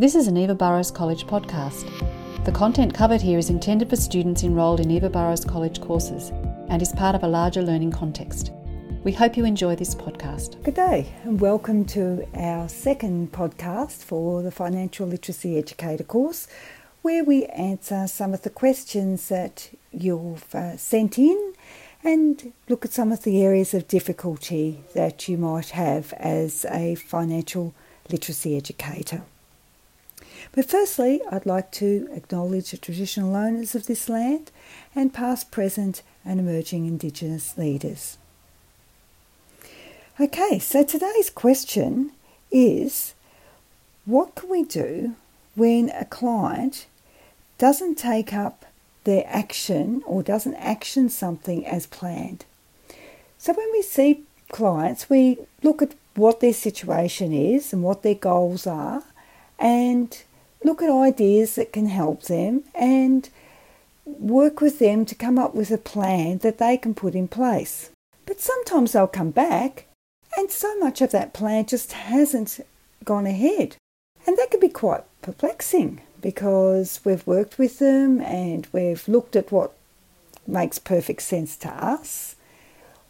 This is an Eva Burrows College podcast. The content covered here is intended for students enrolled in Eva Burrows College courses and is part of a larger learning context. We hope you enjoy this podcast. Good day, and welcome to our second podcast for the Financial Literacy Educator course, where we answer some of the questions that you've uh, sent in and look at some of the areas of difficulty that you might have as a financial literacy educator. But firstly, I'd like to acknowledge the traditional owners of this land and past, present, and emerging Indigenous leaders. Okay, so today's question is what can we do when a client doesn't take up their action or doesn't action something as planned? So when we see clients, we look at what their situation is and what their goals are and look at ideas that can help them and work with them to come up with a plan that they can put in place. But sometimes they'll come back and so much of that plan just hasn't gone ahead. And that can be quite perplexing because we've worked with them and we've looked at what makes perfect sense to us.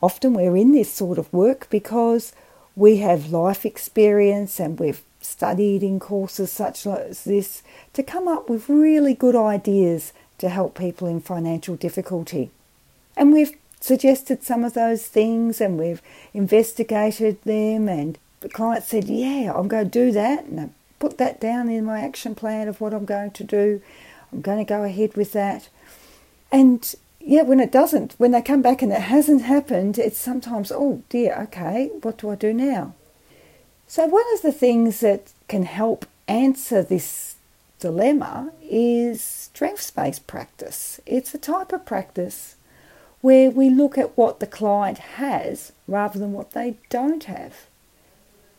Often we're in this sort of work because we have life experience and we've studied in courses such as this to come up with really good ideas to help people in financial difficulty. And we've suggested some of those things and we've investigated them and the client said, Yeah, I'm going to do that and I put that down in my action plan of what I'm going to do. I'm going to go ahead with that. And yeah, when it doesn't, when they come back and it hasn't happened, it's sometimes, oh dear, okay, what do I do now? So, one of the things that can help answer this dilemma is strengths based practice. It's a type of practice where we look at what the client has rather than what they don't have.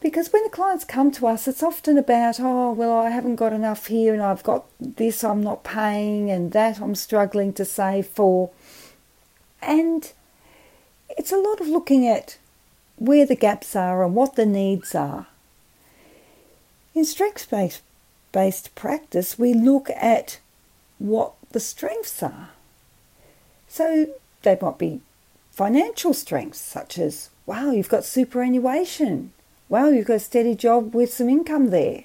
Because when the clients come to us, it's often about, oh, well, I haven't got enough here and I've got this I'm not paying and that I'm struggling to save for. And it's a lot of looking at where the gaps are and what the needs are. In strengths based practice, we look at what the strengths are. So they might be financial strengths, such as, wow, you've got superannuation. Wow, you've got a steady job with some income there.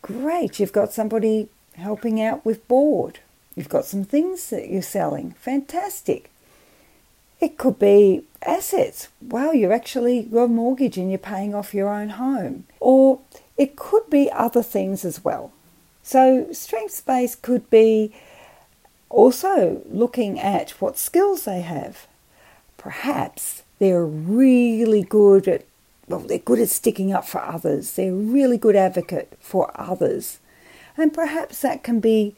Great, you've got somebody helping out with board. You've got some things that you're selling. Fantastic. It could be assets. Wow, you're actually a mortgage and you're paying off your own home. Or it could be other things as well. So, strengths based could be also looking at what skills they have. Perhaps they're really good at, well, they're good at sticking up for others, they're a really good advocate for others. And perhaps that can be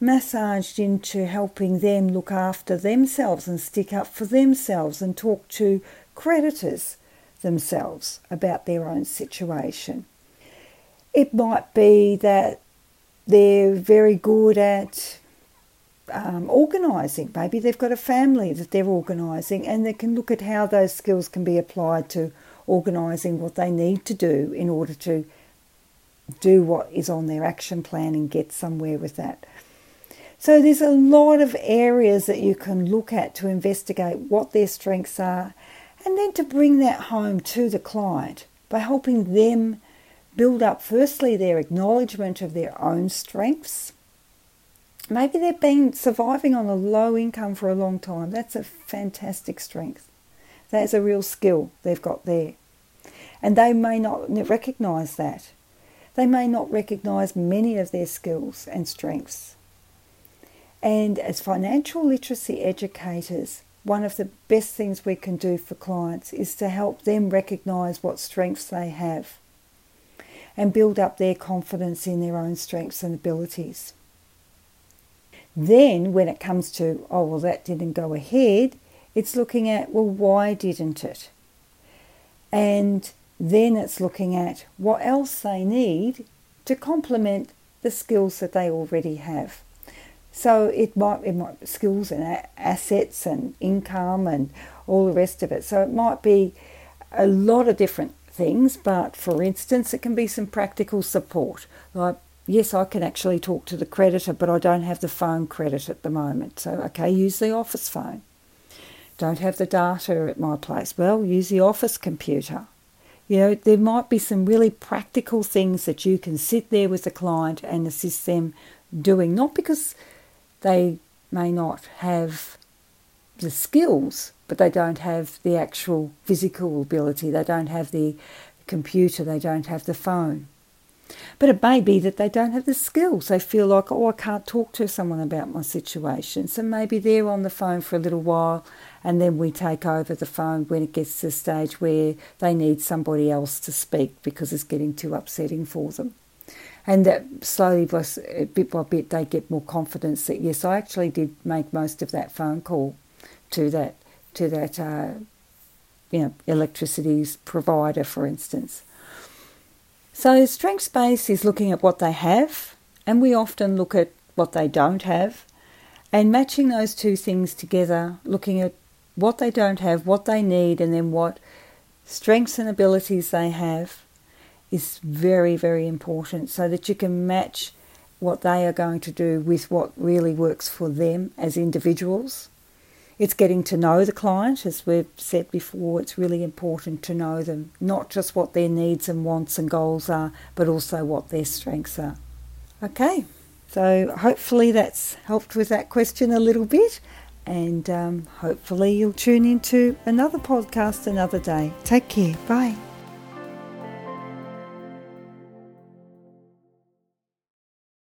massaged into helping them look after themselves and stick up for themselves and talk to creditors themselves about their own situation. It might be that they're very good at um, organising. Maybe they've got a family that they're organising and they can look at how those skills can be applied to organising what they need to do in order to do what is on their action plan and get somewhere with that. So there's a lot of areas that you can look at to investigate what their strengths are and then to bring that home to the client by helping them build up firstly their acknowledgement of their own strengths. Maybe they've been surviving on a low income for a long time. That's a fantastic strength. That's a real skill they've got there. And they may not recognize that. They may not recognize many of their skills and strengths. And as financial literacy educators, one of the best things we can do for clients is to help them recognize what strengths they have and build up their confidence in their own strengths and abilities. Then, when it comes to, oh, well, that didn't go ahead, it's looking at, well, why didn't it? And then it's looking at what else they need to complement the skills that they already have. So it might it might skills and assets and income and all the rest of it. So it might be a lot of different things, but for instance, it can be some practical support. Like, yes, I can actually talk to the creditor, but I don't have the phone credit at the moment. So, okay, use the office phone. Don't have the data at my place. Well, use the office computer. You know, there might be some really practical things that you can sit there with the client and assist them doing, not because they may not have the skills, but they don't have the actual physical ability. They don't have the computer. They don't have the phone. But it may be that they don't have the skills. They feel like, oh, I can't talk to someone about my situation. So maybe they're on the phone for a little while and then we take over the phone when it gets to the stage where they need somebody else to speak because it's getting too upsetting for them. And that slowly, bit by bit, they get more confidence that yes, I actually did make most of that phone call to that to that uh, you know electricity provider, for instance. So strengths based is looking at what they have, and we often look at what they don't have, and matching those two things together, looking at what they don't have, what they need, and then what strengths and abilities they have is very, very important so that you can match what they are going to do with what really works for them as individuals. It's getting to know the client, as we've said before, it's really important to know them, not just what their needs and wants and goals are, but also what their strengths are. Okay, so hopefully that's helped with that question a little bit and um, hopefully you'll tune into another podcast another day. Take care. Bye.